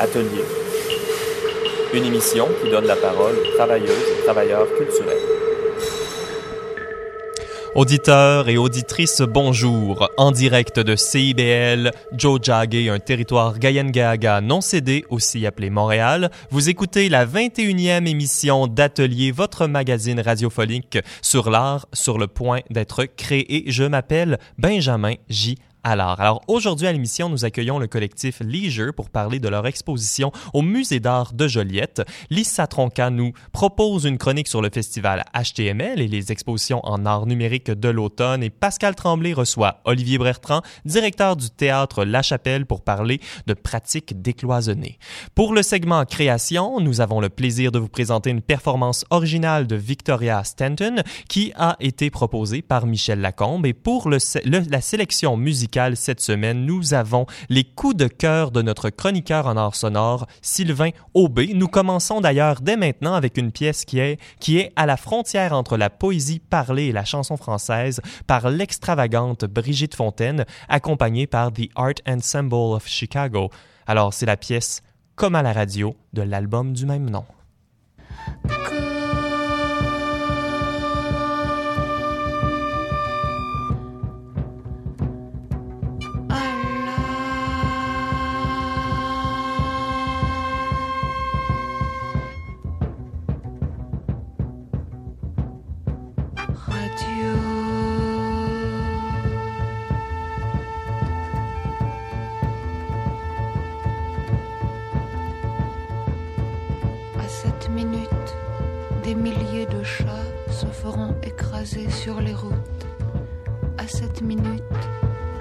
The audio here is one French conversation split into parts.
Atelier. Une émission qui donne la parole aux travailleuses et travailleurs culturels. Auditeurs et auditrices, bonjour. En direct de CIBL, Joe Jagge, un territoire Gayengaga non cédé, aussi appelé Montréal, vous écoutez la 21e émission d'Atelier, votre magazine radiophonique sur l'art sur le point d'être créé. Je m'appelle Benjamin J. Alors, alors aujourd'hui à l'émission, nous accueillons le collectif Leisure pour parler de leur exposition au Musée d'art de Joliette. Lisa Tronca nous propose une chronique sur le festival HTML et les expositions en art numérique de l'automne et Pascal Tremblay reçoit Olivier Bertrand, directeur du théâtre La Chapelle pour parler de pratiques décloisonnées. Pour le segment création, nous avons le plaisir de vous présenter une performance originale de Victoria Stanton qui a été proposée par Michel Lacombe et pour la sélection musicale cette semaine, nous avons les coups de cœur de notre chroniqueur en art sonore, Sylvain Aubé. Nous commençons d'ailleurs dès maintenant avec une pièce qui est, qui est à la frontière entre la poésie parlée et la chanson française par l'extravagante Brigitte Fontaine, accompagnée par The Art Ensemble of Chicago. Alors, c'est la pièce Comme à la radio de l'album du même nom. Sur les routes. À cette minute,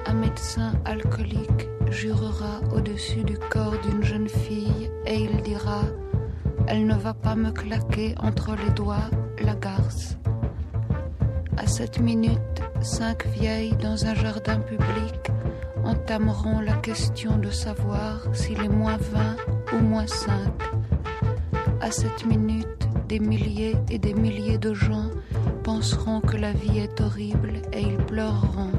un médecin alcoolique jurera au-dessus du corps d'une jeune fille et il dira Elle ne va pas me claquer entre les doigts la garce. À cette minute, cinq vieilles dans un jardin public entameront la question de savoir s'il est moins 20 ou moins 5. À cette minute, des milliers et des milliers de gens penseront que la vie est horrible et ils pleureront.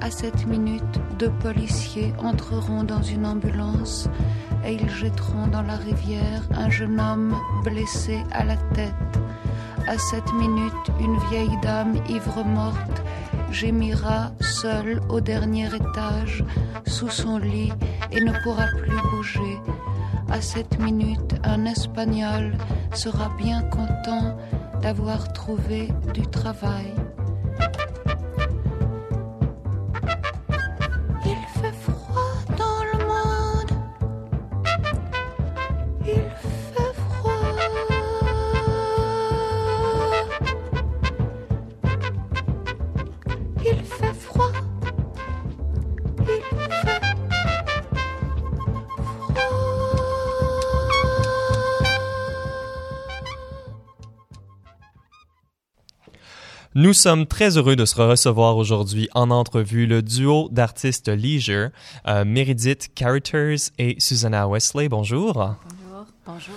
À cette minute, deux policiers entreront dans une ambulance et ils jetteront dans la rivière un jeune homme blessé à la tête. À cette minute, une vieille dame ivre morte gémira seule au dernier étage sous son lit et ne pourra plus bouger à cette minute, un Espagnol sera bien content d'avoir trouvé du travail. Nous sommes très heureux de se recevoir aujourd'hui en entrevue le duo d'artistes Leisure, euh, Meredith Characters et Susanna Wesley. Bonjour. Bonjour. Bonjour.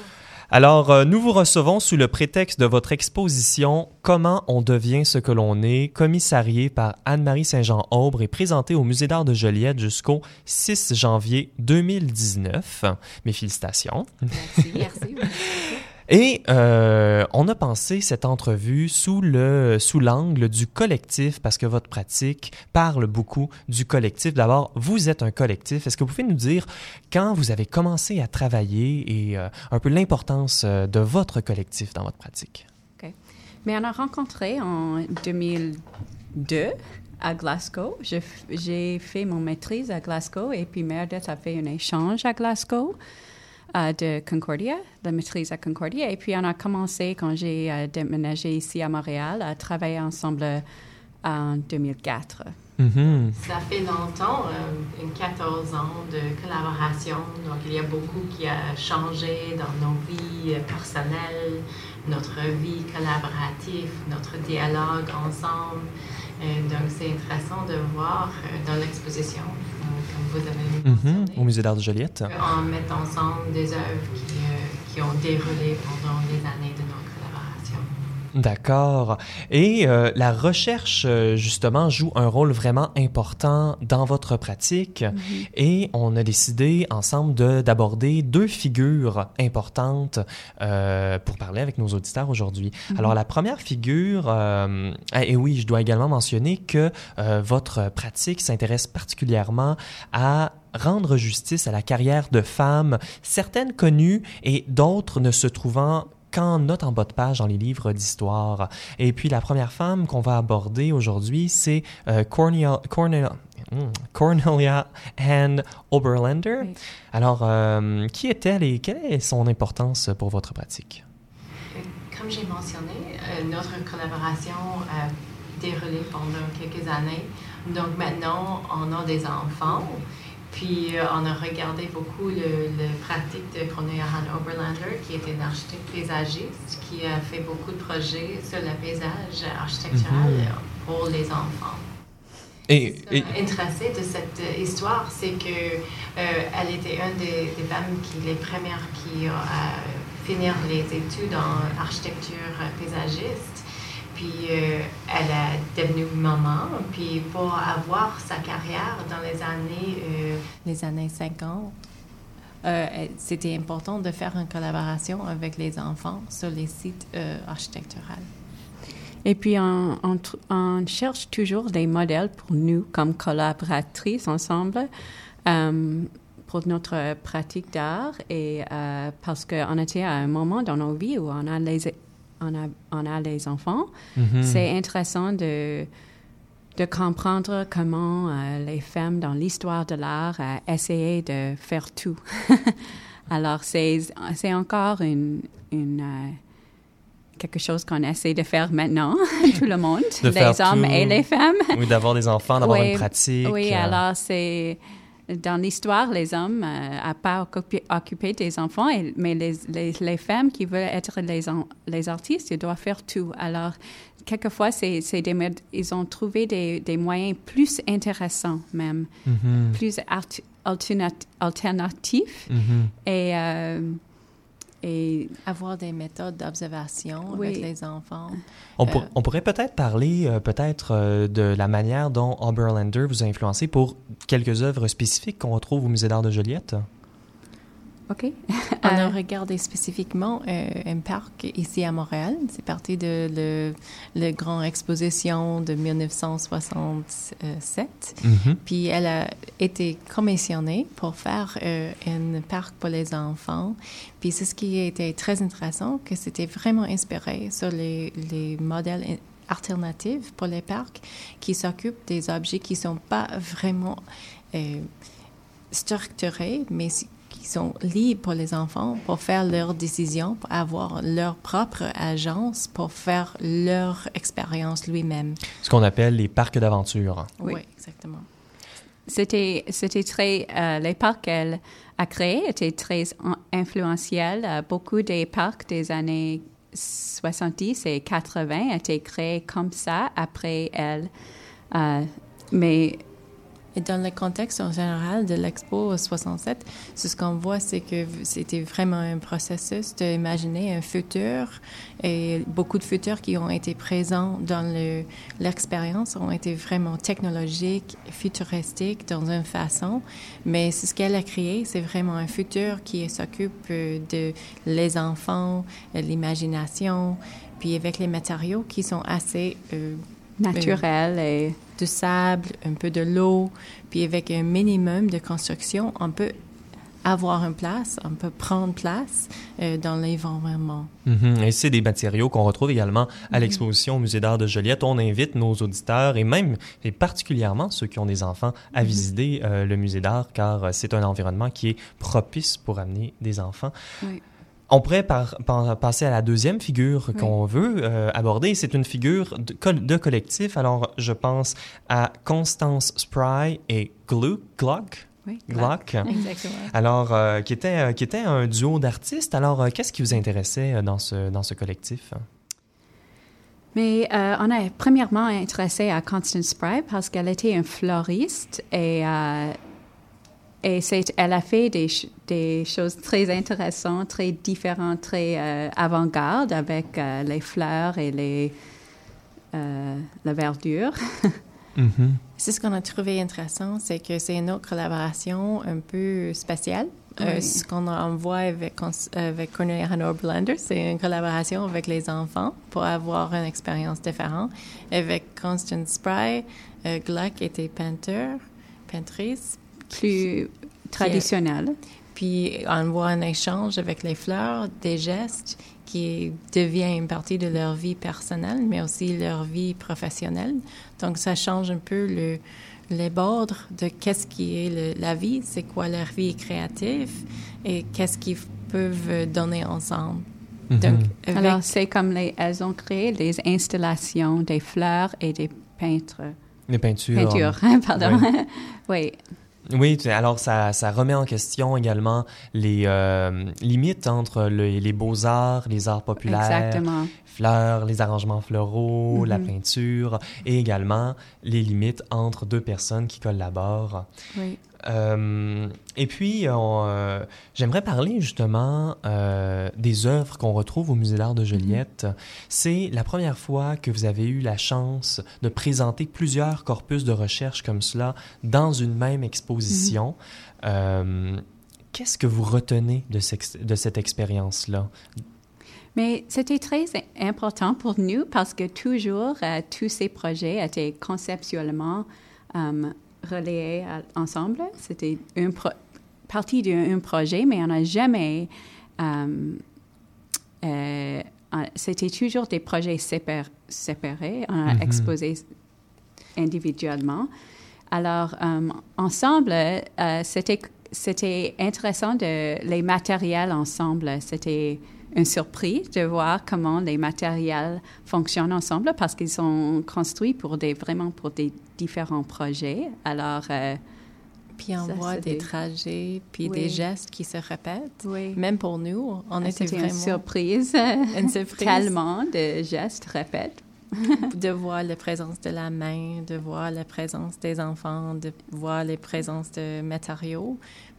Alors, euh, nous vous recevons sous le prétexte de votre exposition Comment on devient ce que l'on est, commissariée par Anne-Marie Saint-Jean-Aubre et présentée au Musée d'art de Joliette jusqu'au 6 janvier 2019. Mes félicitations. Merci, merci. Et euh, on a pensé cette entrevue sous le sous l'angle du collectif parce que votre pratique parle beaucoup du collectif. D'abord, vous êtes un collectif. Est-ce que vous pouvez nous dire quand vous avez commencé à travailler et euh, un peu l'importance euh, de votre collectif dans votre pratique? OK. Mais on a rencontré en 2002 à Glasgow. J'ai fait mon maîtrise à Glasgow et puis Meredith a fait un échange à Glasgow de Concordia, la maîtrise à Concordia. Et puis, on a commencé, quand j'ai euh, déménagé ici à Montréal, à travailler ensemble euh, en 2004. Mm-hmm. Ça fait longtemps, euh, 14 ans de collaboration. Donc, il y a beaucoup qui a changé dans nos vies personnelles, notre vie collaborative, notre dialogue ensemble. Donc, c'est intéressant de voir dans l'exposition vous avez mhm, Au Musée d'art de Joliette. On met ensemble des œuvres qui, euh, qui, ont déroulé pendant les années de notre. D'accord. Et euh, la recherche, euh, justement, joue un rôle vraiment important dans votre pratique. Mm-hmm. Et on a décidé ensemble de- d'aborder deux figures importantes euh, pour parler avec nos auditeurs aujourd'hui. Alors, la première figure, euh, et oui, je dois également mentionner que euh, votre pratique s'intéresse particulièrement à rendre justice à la carrière de femmes, certaines connues et d'autres ne se trouvant qu'en note en bas de page dans les livres d'histoire. Et puis la première femme qu'on va aborder aujourd'hui, c'est euh, Cornelia, Cornelia, hmm, Cornelia Ann Oberlander. Oui. Alors, euh, qui est-elle et quelle est son importance pour votre pratique? Comme j'ai mentionné, euh, notre collaboration a déroulé pendant quelques années. Donc maintenant, on a des enfants. Puis euh, on a regardé beaucoup le, le pratique de Cornelia Han Oberlander, qui est une architecte paysagiste, qui a fait beaucoup de projets sur le paysage architectural Mhm. pour les enfants. Et, et- intéressé de cette euh, histoire, c'est que euh, elle était une des, des femmes qui, les premières qui ont euh, fini les études en architecture paysagiste. Puis euh, elle est devenue maman. Puis pour avoir sa carrière dans les années euh, les années 50, euh, c'était important de faire une collaboration avec les enfants sur les sites euh, architecturaux. Et puis, on, on cherche toujours des modèles pour nous, comme collaboratrices ensemble, euh, pour notre pratique d'art. Et euh, parce qu'on était à un moment dans nos vies où on a les, on a, on a les enfants, Mhm. c'est intéressant de, de comprendre comment euh, les femmes dans l'histoire de l'art ont essayé de faire tout. Alors, c'est c'est encore une, une, euh, quelque chose qu'on essaie de faire maintenant, tout le monde, De les hommes tout. et les femmes. oui, d'avoir des enfants, d'avoir Oui, une pratique. Oui, euh, alors c'est dans l'histoire, les hommes n'ont pas occupé, occupé des enfants, et- mais les, les, les femmes qui veulent être les, en- les artistes, ils doivent faire tout. Alors, quelquefois, c'est, ils ont trouvé des, des moyens plus intéressants même, mhm, plus art- alternatifs. mhm. Et, euh, et Avoir des méthodes d'observation Oui. avec les enfants. On, pour- Euh, on pourrait peut-être parler euh, peut-être euh, de la manière dont Oberlander vous a influencé pour quelques œuvres spécifiques qu'on retrouve au Musée d'art de Joliette? OK. On a Euh, regardé spécifiquement euh, un parc ici à Montréal. C'est parti de le, le grand exposition de 1967. Mhm. Puis elle a été commissionnée pour faire euh, un parc pour les enfants. Puis c'est ce qui était très intéressant, que c'était vraiment inspiré sur les, les modèles alternatifs pour les parcs qui s'occupent des objets qui sont pas vraiment euh, structurés, mais si- qui sont libres pour les enfants pour faire leurs décisions, pour avoir leur propre agence, pour faire leur expérience lui-même. Ce qu'on appelle les parcs d'aventure. Oui. oui exactement. C'était, c'était très, euh, les parcs qu'elle a créés étaient très in- influentiels. Euh, beaucoup des parcs des années 70 et 80 étaient créés comme ça après elle. Euh, mais Et dans le contexte en général de l'Expo 67, ce qu'on voit, c'est que c'était vraiment un processus d'imaginer un futur et beaucoup de futurs qui ont été présents dans le- l'expérience ont été vraiment technologiques, futuristiques dans une façon, mais ce qu'elle a créé, c'est vraiment un futur qui s'occupe euh, de les enfants, l'imagination, puis avec les matériaux qui sont assez euh, naturel et de sable, un peu de l'eau, puis avec un minimum de construction, on peut avoir une place, on peut prendre place euh, dans l'environnement. Mhm. Et c'est des matériaux qu'on retrouve également à l'exposition au Musée d'art de Joliette. On invite nos auditeurs et même et particulièrement ceux qui ont des enfants à visiter euh, le musée d'art car euh, c'est un environnement qui est propice pour amener des enfants. Oui. On pourrait par- par- passer à la deuxième figure Oui. qu'on veut euh, aborder. C'est une figure de, col- de collectif. Alors, je pense à Constance Spry et Gluck, oui. Gluck. Exactement. Alors, euh, qui, était, euh, qui était un duo d'artistes. Alors, qu'est-ce qui vous intéressait dans ce, dans ce collectif? Mais euh, on est premièrement intéressé à Constance Spry parce qu'elle était une floriste et, euh, et c'est, elle a fait des, des choses très intéressantes, très différentes, très euh, avant-garde avec euh, les fleurs et les, euh, la verdure. Mhm. C'est ce qu'on a trouvé intéressant, c'est que c'est une autre collaboration un peu spéciale. Euh, Oui. ce qu'on envoie avec, Cornelia Hanover Blender, c'est une collaboration avec les enfants pour avoir une expérience différente. Avec Constance Spry, euh, Gluck était peinteur, peintrice, plus traditionnelle. puis on voit un échange avec les fleurs, des gestes qui devient une partie de leur vie personnelle, mais aussi leur vie professionnelle. Donc ça change un peu le, les bords de qu'est-ce qui est le- la vie, c'est quoi leur vie créative et qu'est-ce qu'ils peuvent donner ensemble. Mhm. Donc, avec- Alors, c'est comme les, elles ont créé des installations des fleurs et des peintres. Les peintures. Peintures, pardon. oui. Oui, tu- alors ça, ça remet en question également les euh, limites entre le- les beaux-arts, les arts populaires, exactement. fleurs, les arrangements floraux, la Mhm. peinture, et également les limites entre deux personnes qui collaborent. Oui. Euh, et puis, on, euh, j'aimerais parler justement euh, des œuvres qu'on retrouve au Musée d'art de Joliette. C'est la première fois que vous avez eu la chance de présenter plusieurs corpus de recherche comme cela dans une même exposition. Euh, Qu'est-ce que vous retenez de, cette- de cette expérience-là? Mais c'était très important pour nous parce que toujours, euh, tous ces projets étaient conceptuellement euh, reliés à- ensemble. C'était une pro- partie d'un projet, mais on n'a jamais... euh, euh, c'était toujours des projets sépar- séparés. On a Mhm. exposé individuellement. Alors, euh, ensemble, euh, c'était, c'était intéressant de les matériels ensemble. C'était une surprise de voir comment les matériels fonctionnent ensemble parce qu'ils sont construits pour des, vraiment pour des différents projets. Alors, euh, puis on ça, voit des des- trajets, puis Oui. des gestes qui se répètent. oui, Même pour nous, on était c'était vraiment une surprise. une surprise. Tellement de gestes répètent. de voir la présence de la main, de voir la présence des enfants, de voir la présence de matériaux,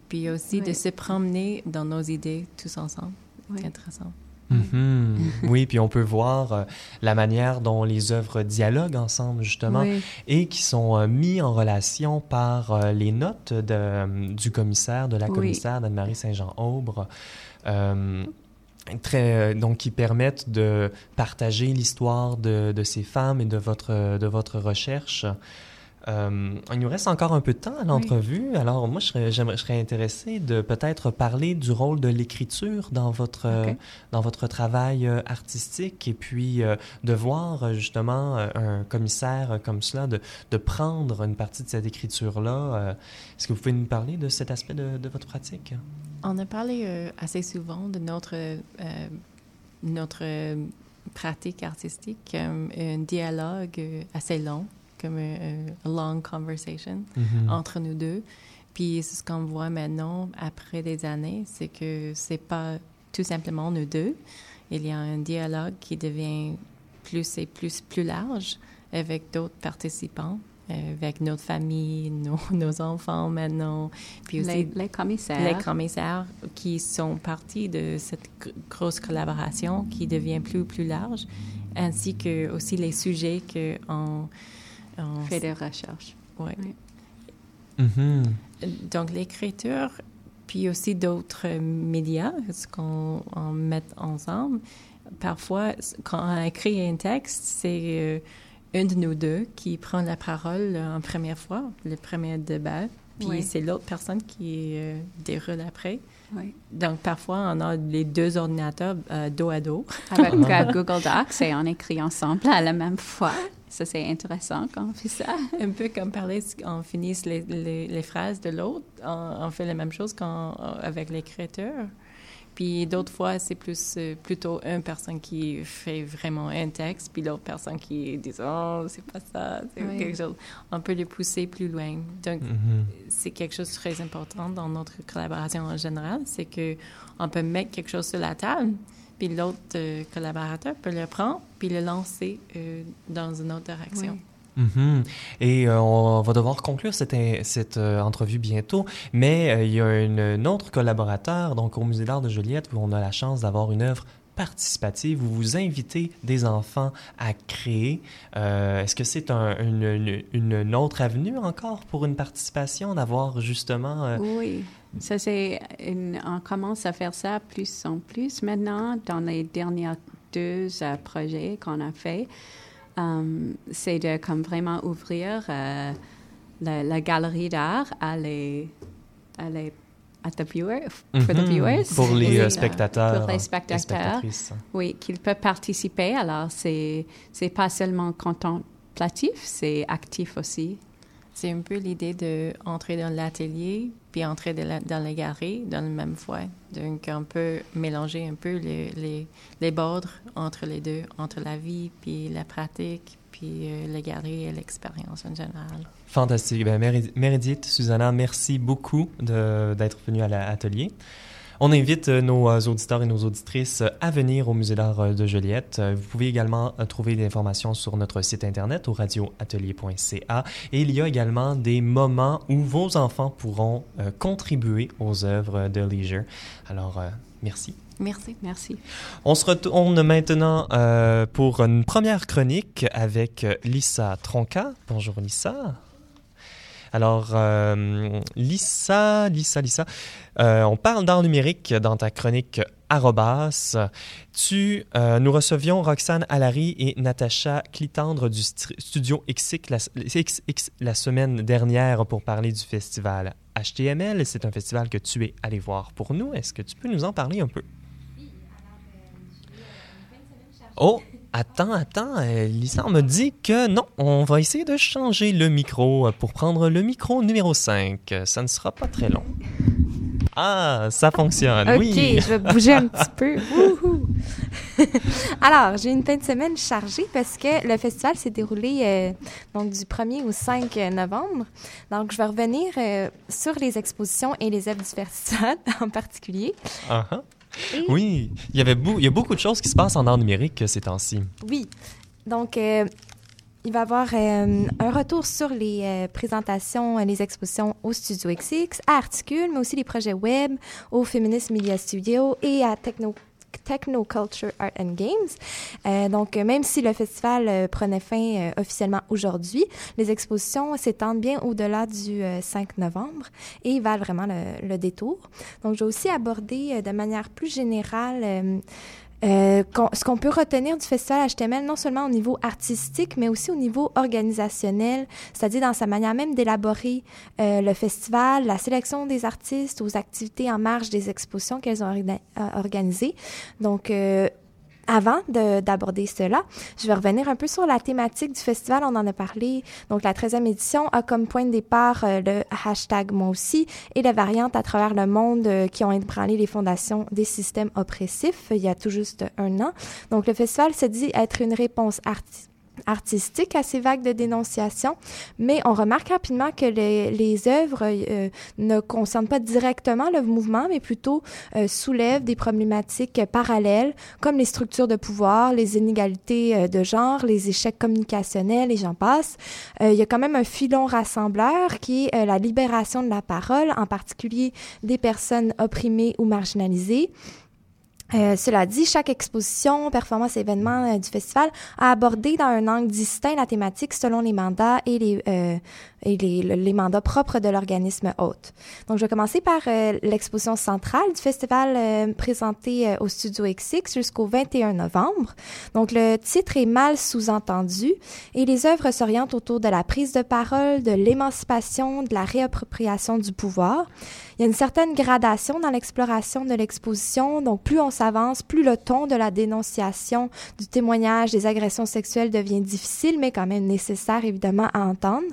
puis aussi de se promener dans nos idées tous ensemble. Oui. Intéressant. Mhm. oui, puis on peut voir euh, la manière dont les œuvres dialoguent ensemble, justement. Oui. et qui sont euh, mis en relation par euh, les notes de, euh, du commissaire, de la Oui. commissaire d'Anne-Marie Saint-Jean-Aubre. Euh, Très, euh, donc, qui permettent de partager l'histoire de, de ces femmes et de votre, de votre recherche. Euh, il nous reste encore un peu de temps à l'entrevue. Alors, moi, je serais, j'aimerais- je serais intéressé de peut-être parler du rôle de l'écriture dans votre, euh, dans votre travail euh, artistique et puis euh, de voir justement un commissaire comme cela, de, de prendre une partie de cette écriture-là. Est-ce que vous pouvez nous parler de cet aspect de, de votre pratique? On a parlé assez souvent de notre, notre pratique artistique un dialogue assez long, comme un, un long conversation. Mhm. entre nous deux. Puis c'est ce qu'on voit maintenant, après des années, c'est que c'est pas tout simplement nous deux. Il y a un dialogue qui devient plus et plus plus large avec d'autres participants, euh, avec notre famille, nos, nos enfants maintenant, puis aussi Les, les commissaires. les commissaires qui sont partis de cette gr- grosse collaboration qui devient plus plus large, ainsi que aussi les sujets que on, fait des recherches. ouais. Mhm. Donc, l'écriture, puis aussi d'autres médias, ce qu'on on met ensemble. Parfois, quand on écrit un texte, c'est euh, une de nous deux qui prend la parole euh, en première fois, le premier débat, puis Oui. c'est l'autre personne qui euh, déroule après. Oui. Donc, parfois, on a les deux ordinateurs euh, dos à dos. Avec Google Docs et on écrit ensemble à la même fois. Ça, c'est intéressant quand on fait ça. Un peu comme parler, on finisse les, les, les phrases de l'autre, on, on fait la même chose quand, avec l'écriture. Puis d'autres fois, c'est plus euh, plutôt une personne qui fait vraiment un texte, puis l'autre personne qui dit oh c'est pas ça, c'est Oui. quelque chose. On peut le pousser plus loin. Donc Mhm. c'est quelque chose de très important dans notre collaboration en général, c'est que on peut mettre quelque chose sur la table, puis l'autre euh, collaborateur peut le prendre, puis le lancer euh, dans une autre direction. Oui. Mhm. Et euh, on va devoir conclure cette, cette euh, entrevue bientôt, mais euh, il y a un autre collaborateur, donc au Musée d'art de Joliette, où on a la chance d'avoir une œuvre participative où vous invitez des enfants à créer. Est-ce que c'est un, une, autre avenue encore pour une participation, d'avoir justement... Oui, ça c'est on commence à faire ça plus en plus maintenant dans les derniers deux projets qu'on a fait. C'est de comme vraiment ouvrir la, la, galerie d'art à les, à les at the viewer, mm -hmm. for the mhm. viewers. Pour les euh, spectateurs. Pour les spectateurs. Oui, qu'ils peuvent participer. Alors, c'est, c'est pas seulement contemplatif, c'est actif aussi. C'est un peu l'idée d'entrer dans l'atelier puis entrer dans la galerie dans le même fois. Donc, on peut mélanger un peu les, les, les bords entre les deux, entre la vie puis la pratique, puis euh, galerie et l'expérience en général. Fantastique. Meredith, Susanna, merci beaucoup d'être venue à l'atelier. On invite euh, nos euh, auditeurs et nos auditrices euh, à venir au Musée d'art de Joliette. Vous pouvez également trouver des informations sur notre site internet au radioatelier.ca et il y a également des moments où vos enfants pourront contribuer aux œuvres de Leisure. Alors, merci. Merci, merci. On se retourne maintenant pour une première chronique avec Lisa Tronca. Bonjour Lisa. Alors, euh, Lisa, Lisa, Lisa, euh, on parle d'art numérique dans ta chronique Arrobas. Tu, euh, nous recevions Roxane Allary et Natacha Clitandre du studio XX la, semaine dernière pour parler du festival HTML. C'est un festival que tu es allé voir pour nous. Est-ce que tu peux nous en parler un peu? Oh, Attends, attends, euh, Lisa, on me dit que non, on va essayer de changer le micro pour prendre le micro numéro 5. Ça ne sera pas très long. Ah, ça fonctionne, OK, oui. je vais bouger un petit peu. Alors, j'ai une fin de semaine chargée parce que le festival s'est déroulé euh, donc du 1er au 5 novembre. Donc, je vais revenir euh, sur les expositions et les œuvres du festival en particulier. Uh -huh. Oui, il y, avait il y a beaucoup de choses qui se passent en art numérique ces temps-ci. Oui. Donc, euh, il va y avoir euh, un retour sur les euh, présentations, les expositions au Studio XX, à Articule, mais aussi les projets web, au Feminist Media Studio et à Techno Technoculture Art and Games. Euh, donc, même si le festival euh, prenait fin euh, officiellement aujourd'hui, les expositions s'étendent bien au-delà du 5 novembre et valent vraiment le, le, détour. Donc, je vais aussi aborder de manière plus générale euh, ce qu'on peut retenir du festival HTML, non seulement au niveau artistique, mais aussi au niveau organisationnel, c'est-à-dire dans sa manière même d'élaborer euh, le festival, la sélection des artistes aux activités en marge des expositions qu'elles ont organisées. Donc, euh, avant d'aborder cela, je vais revenir un peu sur la thématique du festival. On en a parlé. Donc, la 13e édition a comme point de départ euh, le hashtag moi aussi et la variante à travers le monde euh, qui ont ébranlé les fondations des systèmes oppressifs il y a tout juste un an. Donc, le festival se dit être une réponse artistique artistique à ces vagues de dénonciation, mais on remarque rapidement que les, les œuvres euh, ne concernent pas directement le mouvement, mais plutôt euh, soulèvent des problématiques parallèles, comme les structures de pouvoir, les inégalités euh, de genre, les échecs communicationnels, et j'en passe. il y a quand même un filon rassembleur qui est la libération de la parole, en particulier des personnes opprimées ou marginalisées. Euh, cela dit, chaque exposition, performance, événement euh, du festival a abordé dans un angle distinct la thématique selon les mandats et les, euh, et les, les, mandats propres de l'organisme hôte. Donc, je vais commencer par euh, l'exposition centrale du festival euh, présenté au Studio XX jusqu'au 21 novembre. Donc, le titre est mal sous-entendu et les œuvres s'orientent autour de la prise de parole, de l'émancipation, de la réappropriation du pouvoir. Il y a une certaine gradation dans l'exploration de l'exposition. Donc, plus on s'avance, plus le ton de la dénonciation, du témoignage des agressions sexuelles devient difficile, mais quand même nécessaire, évidemment, à entendre.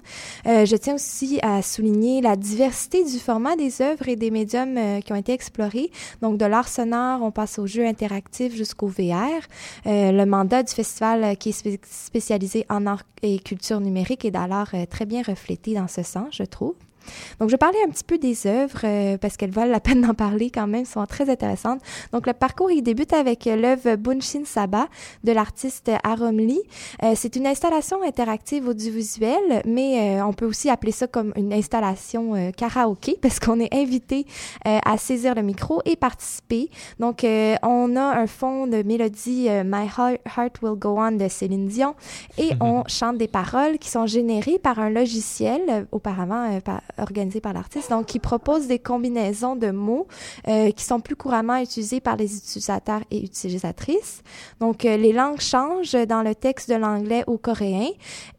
Euh, je tiens aussi à souligner la diversité du format des œuvres et des médiums euh, qui ont été explorés. Donc, de l'art sonore, on passe au jeu interactif jusqu'au VR. Euh, le mandat du festival qui est spécialisé en art et culture numérique est d'ailleurs très bien reflété dans ce sens, je trouve. Donc, je vais parler un petit peu des œuvres parce qu'elles valent la peine d'en parler quand même, sont très intéressantes. Donc, le parcours, il débute avec l'œuvre Bunshin Saba de l'artiste Arom Lee. c'est une installation interactive audiovisuelle, mais on peut aussi appeler ça comme une installation karaoké parce qu'on est invité à saisir le micro et participer. Donc, on a un fond de mélodie My Heart Will Go On de Céline Dion et on chante des paroles qui sont générées par un logiciel euh, auparavant euh, organisé par l'artiste, donc qui propose des combinaisons de mots euh, qui sont plus couramment utilisés par les utilisateurs et utilisatrices. Donc les langues changent dans le texte de l'anglais au coréen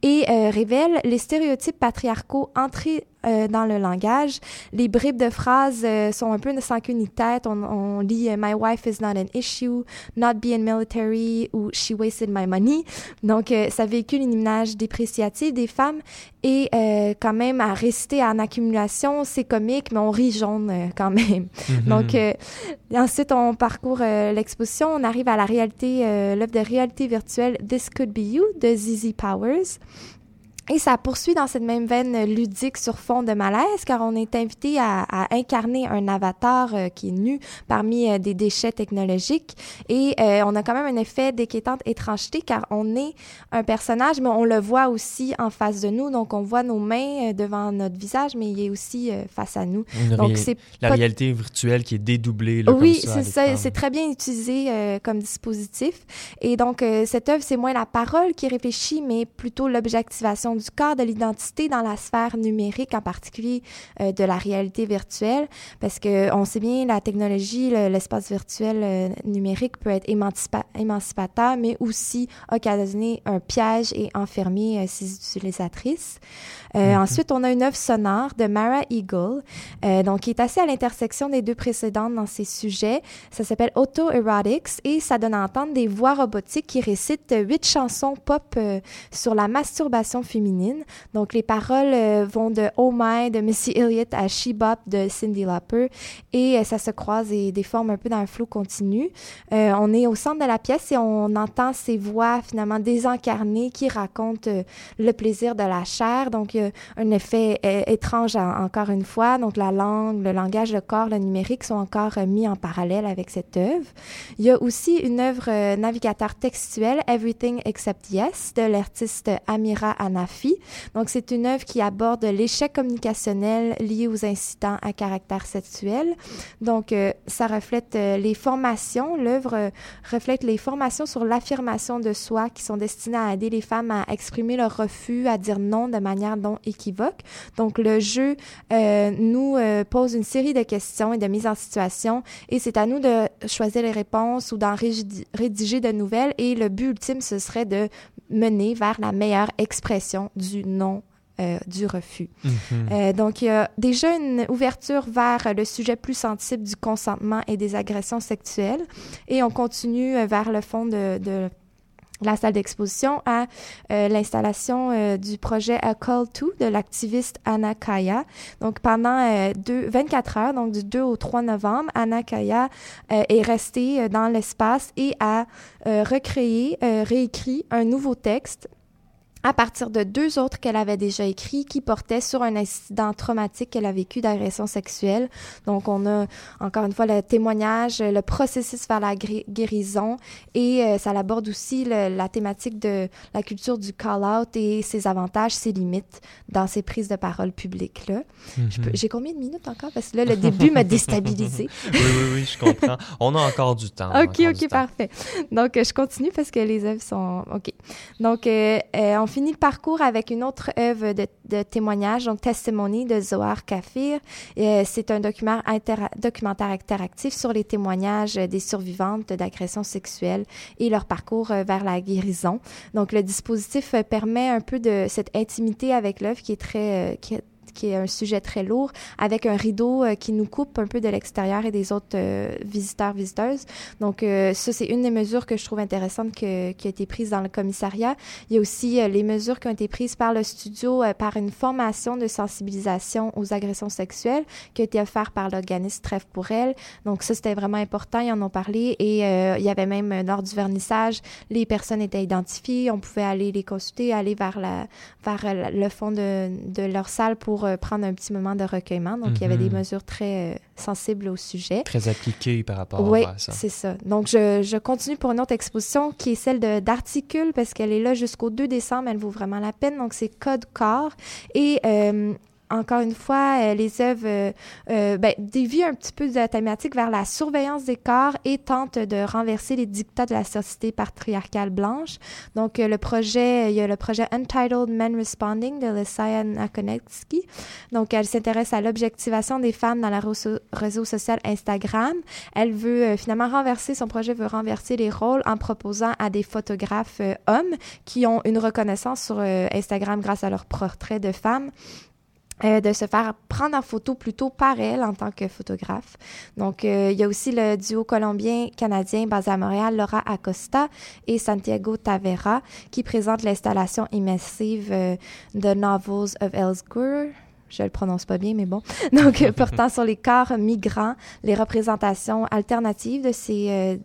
et révèlent les stéréotypes patriarcaux entrés euh, dans le langage. Les bribes de phrases euh, sont un peu sans queue ni tête. On, on lit euh, My wife is not an issue, not being military ou She wasted my money. Donc, ça véhicule une image dépréciative des femmes et quand même à réciter en accumulation, c'est comique, mais on rit jaune quand même. Mm-hmm. Donc, ensuite, on parcourt l'exposition. On arrive à la réalité, l'œuvre de réalité virtuelle This Could Be You de Zizi Powers. Et ça poursuit dans cette même veine ludique sur fond de malaise, car on est invité à, à incarner un avatar euh, qui est nu parmi euh, des déchets technologiques. Et euh, on a quand même un effet d'inquiétante étrangeté, car on est un personnage, mais on le voit aussi en face de nous. Donc, on voit nos mains devant notre visage, mais il est aussi face à nous. donc, c'est la réalité virtuelle qui est dédoublée. Là, oui, c'est ça. C'est très bien utilisé comme dispositif. Et donc, cette œuvre, c'est moins la parole qui réfléchit, mais plutôt l'objectivation du corps, de l'identité dans la sphère numérique, en particulier euh, de la réalité virtuelle, parce que on sait bien la technologie, l'espace virtuel euh, numérique peut être émancipateur, mais aussi occasionner un piège et enfermer euh, ses utilisatrices. Mhm. Ensuite, on a une œuvre sonore de Mara Eagle, donc qui est assez à l'intersection des deux précédentes dans ces sujets. Ça s'appelle Auto Erotics et ça donne à entendre des voix robotiques qui récitent huit chansons pop sur la masturbation féminine donc, les paroles euh, vont de Oh My de Missy Elliott à She Bop de Cindy Lauper et euh, ça se croise et déforme un peu dans un flot continu. Euh, on est au centre de la pièce et on entend ces voix finalement désincarnées qui racontent le plaisir de la chair. Donc, un effet étrange encore une fois. Donc, la langue, le langage, le corps, le numérique sont encore mis en parallèle avec cette œuvre. Il y a aussi une œuvre navigateur textuel, Everything Except Yes, de l'artiste Amira Donc, c'est une œuvre qui aborde l'échec communicationnel lié aux incidents à caractère sexuel. Donc, euh, ça reflète euh, les formations, l'œuvre euh, reflète les formations sur l'affirmation de soi qui sont destinées à aider les femmes à exprimer leur refus, à dire non de manière non équivoque. Donc, le jeu nous pose une série de questions et de mises en situation et c'est à nous de choisir les réponses ou d'en rédiger de nouvelles et le but ultime, ce serait de mener vers la meilleure expression du non euh, du refus. Mhm. euh, donc, il y a déjà une ouverture vers le sujet plus sensible du consentement et des agressions sexuelles. Et on continue euh, vers le fond de, de la salle d'exposition à euh, l'installation euh, du projet A Call To de l'activiste Anna Kaya. Donc pendant euh, deux, 24 heures, donc du 2 au 3 novembre, Anna Kaya est restée dans l'espace et a recréé, réécrit un nouveau texte à partir de deux autres qu'elle avait déjà écrits qui portaient sur un incident traumatique qu'elle a vécu d'agression sexuelle. Donc, on a encore une fois le témoignage, le processus vers la guérison et euh, ça aborde aussi la thématique de la culture du call-out et ses avantages, ses limites dans ses prises de parole publiques-là. Mm-hmm. J'ai combien de minutes encore? Parce que là, le début m'a déstabilisé. oui, oui, oui, je comprends. On a encore du temps. OK, OK, parfait. Donc, je continue parce que les œuvres sont... OK. Donc, euh, euh, on finit le parcours avec une autre œuvre de, témoignage, donc Testimony de Zohar Kafir. Euh, c'est un documentaire, interactif sur les témoignages des survivantes d'agressions sexuelles et leur parcours euh, vers la guérison. Donc, le dispositif euh, permet un peu de cette intimité avec l'œuvre qui est très, qui est un sujet très lourd, avec un rideau euh, qui nous coupe un peu de l'extérieur et des autres euh, visiteurs, visiteuses. Donc, euh, ça, c'est une des mesures que je trouve intéressante que, qui a été prise dans le commissariat. Il y a aussi les mesures qui ont été prises par le studio par une formation de sensibilisation aux agressions sexuelles qui a été offerte par l'organisme Trèfle pour elle. Donc, ça, c'était vraiment important. Ils en ont parlé et il y avait même, lors du vernissage, les personnes étaient identifiées. On pouvait aller les consulter, aller vers, la, vers le fond de, de leur salle pour pour euh, prendre un petit moment de recueillement. Donc, il y avait des Mhm. mesures très euh, sensibles au sujet. Très appliqué par rapport Oui, à ça. c'est ça. Donc, je, je continue pour une autre exposition qui est celle d'Articule parce qu'elle est là jusqu'au 2 décembre. Elle vaut vraiment la peine. Donc, c'est Code Corps. Et euh, encore une fois, euh, les œuvres euh, euh, ben, dévient un petit peu de la thématique vers la surveillance des corps et tente de renverser les dictats de la société patriarcale blanche. Donc, le projet, il y a le projet Untitled Men Responding de Lesaya Nakonetsky. Donc, elle s'intéresse à l'objectivation des femmes dans le réseau, social Instagram. Elle veut finalement renverser, son projet veut renverser les rôles en proposant à des photographes hommes qui ont une reconnaissance sur Instagram grâce à leurs portraits de femmes euh, de se faire prendre en photo plutôt par elle en tant que photographe. Donc, euh, il y a aussi le duo colombien-canadien basé à Montréal, Laura Acosta et Santiago Tavera, qui présentent l'installation immersive euh, The Novels of Elsgur. Je le prononce pas bien, mais bon. Donc, euh, portant sur les corps migrants, les représentations alternatives de ces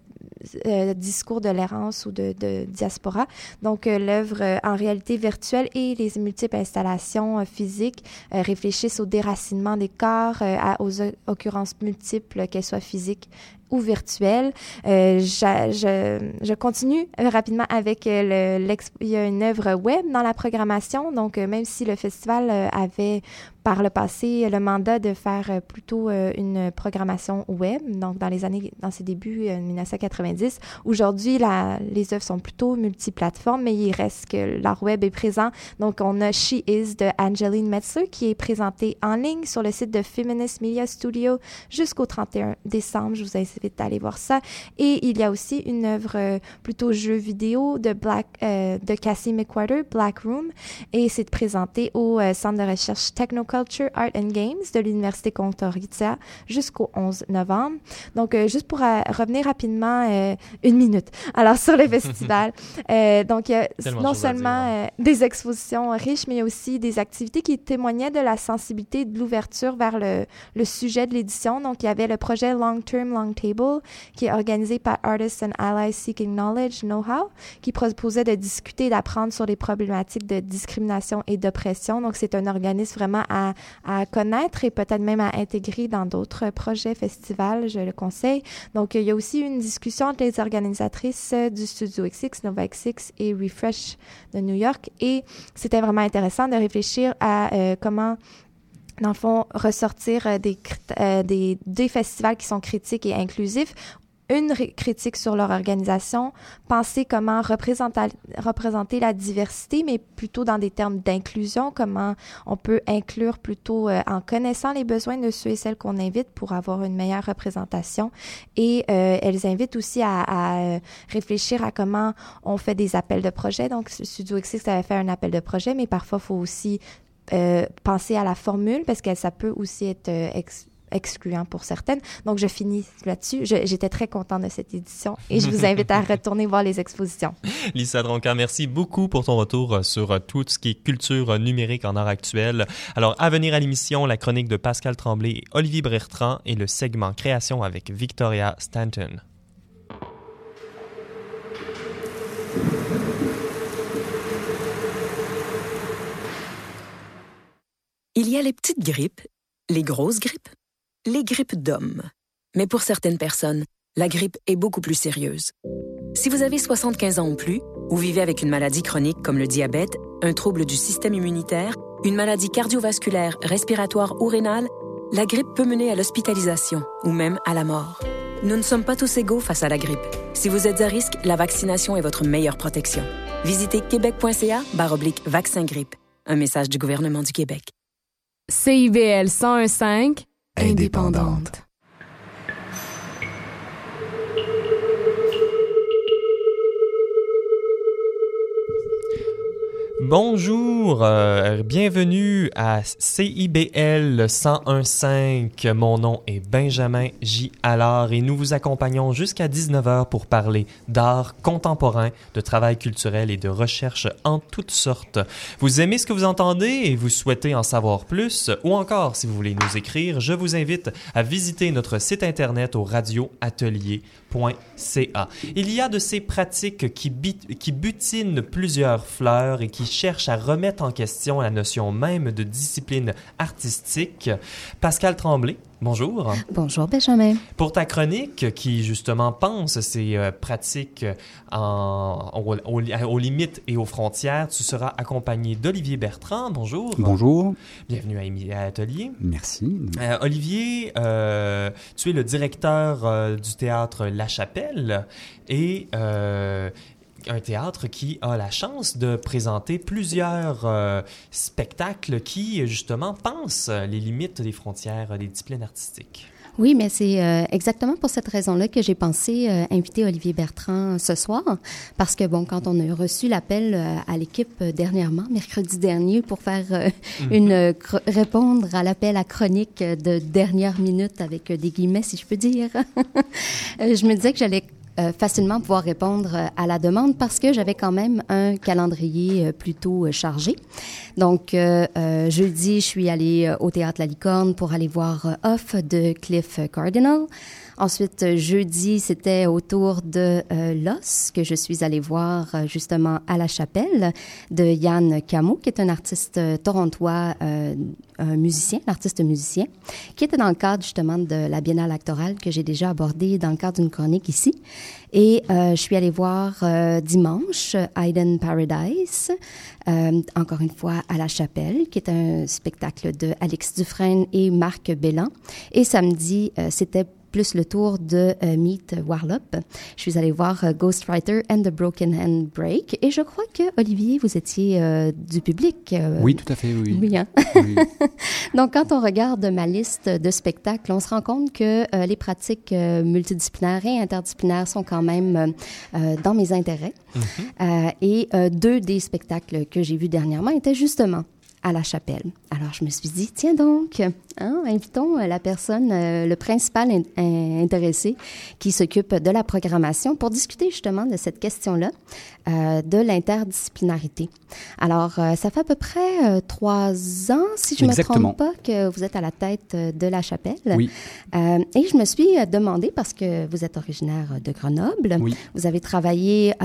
euh, discours de l'errance ou de, de diaspora. Donc, euh, l'œuvre euh, en réalité virtuelle et les multiples installations euh, physiques euh, réfléchissent au déracinement des corps, à- aux occurrences multiples, qu'elles soient physiques ou virtuelles. Euh, j'a- je, je continue rapidement avec le, il y a une œuvre web dans la programmation. Donc, même si le festival avait par le passé le mandat de faire euh, plutôt euh, une programmation web, donc dans les années, dans ses débuts, euh, 1990. Aujourd'hui, la- les œuvres sont plutôt multiplateformes, mais il reste que l'art web est présent. Donc, on a She Is de Angeline Metzler qui est présentée en ligne sur le site de Feminist Media Studio jusqu'au 31 décembre. Je vous invite à aller voir ça. Et il y a aussi une œuvre euh, plutôt jeu vidéo de Black, euh, de Cassie McWhirter, Black Room, et c'est présenté au euh, Centre de recherche Technoculture Art and Games de l'Université Concordia jusqu'au 11 novembre. Donc, euh, juste pour euh, revenir rapidement, euh, une minute. Alors, sur le festival, donc, il y a non dire, seulement euh, des expositions riches, mais aussi des activités qui témoignaient de la sensibilité et de l'ouverture vers le, le sujet de l'édition. Donc, il y avait le projet Long Term Long Table, qui est organisé par Artists and Allies Seeking Knowledge, Know-How, qui proposait de discuter et d'apprendre sur les problématiques de discrimination et d'oppression. Donc, c'est un organisme vraiment à, à connaître et peut-être même à intégrer dans d'autres projets, festivals, je le conseille. Donc, il y a aussi une discussion entre les organisatrices du Studio XX, Nova XX et Refresh de New York. Et c'était vraiment intéressant de réfléchir à euh, comment dans le fond, ressortir euh, euh, des festivals qui sont critiques et inclusifs, une critique sur leur organisation, penser comment représenter, la diversité, mais plutôt dans des termes d'inclusion, comment on peut inclure plutôt euh, en connaissant les besoins de ceux et celles qu'on invite pour avoir une meilleure représentation. Et euh, elles invitent aussi à, euh, réfléchir à comment on fait des appels de projet. Donc, Studio XX avait fait un appel de projet, mais parfois, il faut aussi penser à la formule parce que ça peut aussi être excluant pour certaines. Donc, je finis là-dessus. J'étais très contente de cette édition et je vous invite à retourner voir les expositions. Lisa Dronca, merci beaucoup pour ton retour euh, sur euh, tout ce qui est culture euh, numérique en art actuel. Alors, à venir à l'émission, la chronique de Pascal Tremblay et Olivier Bertrand et le segment création avec Victoria Stanton. Il y a les petites grippes, les grosses grippes, les grippes d'hommes. Mais pour certaines personnes, la grippe est beaucoup plus sérieuse. Si vous avez 75 ans ou plus, ou vivez avec une maladie chronique comme le diabète, un trouble du système immunitaire, une maladie cardiovasculaire, respiratoire ou rénale, la grippe peut mener à l'hospitalisation ou même à la mort. Nous ne sommes pas tous égaux face à la grippe. Si vous êtes à risque, la vaccination est votre meilleure protection. Visitez québec.ca oblique vaccin grippe. Un message du gouvernement du Québec. CIBL 101.5, Indépendante. Bonjour, euh, bienvenue à CIBL 1015. Mon nom est Benjamin J. Allard et nous vous accompagnons jusqu'à 19h pour parler d'art contemporain, de travail culturel et de recherche en toutes sortes. Vous aimez ce que vous entendez et vous souhaitez en savoir plus ou encore si vous voulez nous écrire, je vous invite à visiter notre site internet au radioatelier.com Il y a de ces pratiques qui, butinent plusieurs fleurs et qui cherchent à remettre en question la notion même de discipline artistique. Pascal Tremblay, Bonjour. Bonjour Benjamin. Pour ta chronique qui justement pense ces euh, pratiques en, aux, limites et aux frontières, tu seras accompagné d'Olivier Bertrand. Bonjour. Bonjour. Bienvenue à, Atelier. Merci. Euh, Olivier, euh, tu es le directeur du théâtre La Chapelle et un théâtre qui a la chance de présenter plusieurs euh, spectacles qui, justement, pensent les limites des frontières des disciplines artistiques. Oui, mais c'est euh, exactement pour cette raison-là que j'ai pensé euh, inviter Olivier Bertrand ce soir, parce que bon, quand on a reçu l'appel à l'équipe dernièrement, mercredi dernier, pour faire mhm. une répondre à l'appel à chronique de dernière minute avec des guillemets, si je peux dire, je me disais que j'allais facilement pouvoir répondre euh, à la demande parce que j'avais quand même un calendrier euh, plutôt chargé. Donc, jeudi, je suis allée au Théâtre La Licorne pour aller voir Off de Cliff Cardinal. Ensuite, jeudi, c'était au tour de euh, Los que je suis allée voir euh, justement à la chapelle de Yann Camo, qui est un artiste euh, torontois, un musicien, un artiste musicien, qui était dans le cadre justement de la Biennale actorale que j'ai déjà abordée dans le cadre d'une chronique ici. Et je suis allée voir dimanche Iden Paradise, encore une fois à la chapelle, qui est un spectacle de Alex Dufresne et Marc Bellan. Et samedi, c'était plus le tour de euh, Meet Warlop. Je suis allée voir euh, Ghostwriter and the Broken Hand Break et je crois que Olivier, vous étiez euh, du public. oui, tout à fait, oui. Oui, hein? Donc, quand on regarde ma liste de spectacles, on se rend compte que les pratiques multidisciplinaires et interdisciplinaires sont quand même dans mes intérêts. Mm-hmm. et deux des spectacles que j'ai vus dernièrement étaient justement à la chapelle. Alors, je me suis dit, tiens donc, hein, invitons euh, la personne, euh, le principal intéressé qui s'occupe de la programmation pour discuter justement de cette question-là, euh, de l'interdisciplinarité. Alors, ça fait à peu près trois ans, si je ne me trompe pas, que vous êtes à la tête de la chapelle. Oui. et je me suis demandé, parce que vous êtes originaire de Grenoble, oui. vous avez travaillé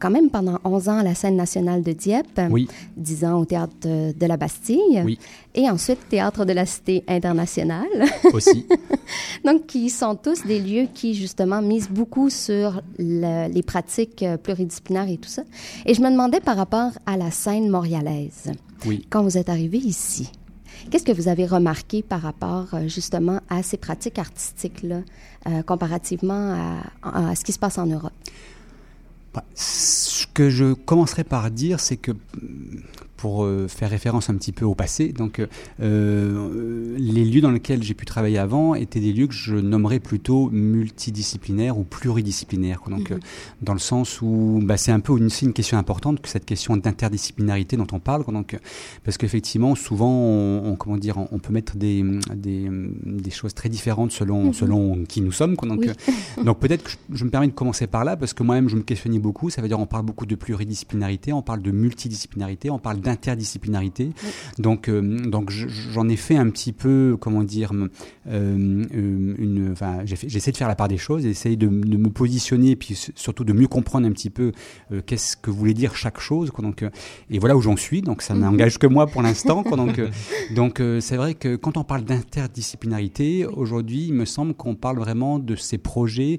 quand même pendant 11 ans à la scène nationale de Dieppe, oui. 10 ans au théâtre de la Bastille. Oui. Et ensuite, Théâtre de la Cité internationale. Aussi. Donc, qui sont tous des lieux qui, justement, misent beaucoup sur les pratiques euh, pluridisciplinaires et tout ça. Et je me demandais par rapport à la scène montréalaise. Oui. Quand vous êtes arrivé ici, qu'est-ce que vous avez remarqué par rapport, euh, justement, à ces pratiques artistiques-là, euh, comparativement à, à, ce qui se passe en Europe? Bah, ce que je commencerai par dire, c'est que pour euh, faire référence un petit peu au passé. Donc, euh, euh, les lieux dans lesquels j'ai pu travailler avant étaient des lieux que je nommerais plutôt multidisciplinaires ou pluridisciplinaires. Donc, mhm. dans le sens où bah, c'est un peu aussi une question importante que cette question d'interdisciplinarité dont on parle. Donc, parce qu'effectivement, souvent, on, comment dire, on, peut mettre des, des, des, choses très différentes selon, mhm. selon qui nous sommes. Donc, donc peut-être que je, je, me permets de commencer par là parce que moi-même, je me questionnais beaucoup. Ça veut dire, on parle beaucoup de pluridisciplinarité, on parle de multidisciplinarité, on parle interdisciplinarité. Donc, euh, donc j'en ai fait un petit peu, comment dire, euh, euh, une, enfin, j'essaie de faire la part des choses, essayer de, de, me positionner, et puis surtout de mieux comprendre un petit peu qu'est-ce que voulait dire chaque chose. Donc, et voilà où j'en suis. Donc, ça mhm. n'engage que moi pour l'instant. donc, donc c'est vrai que quand on parle d'interdisciplinarité, aujourd'hui, il me semble qu'on parle vraiment de ces projets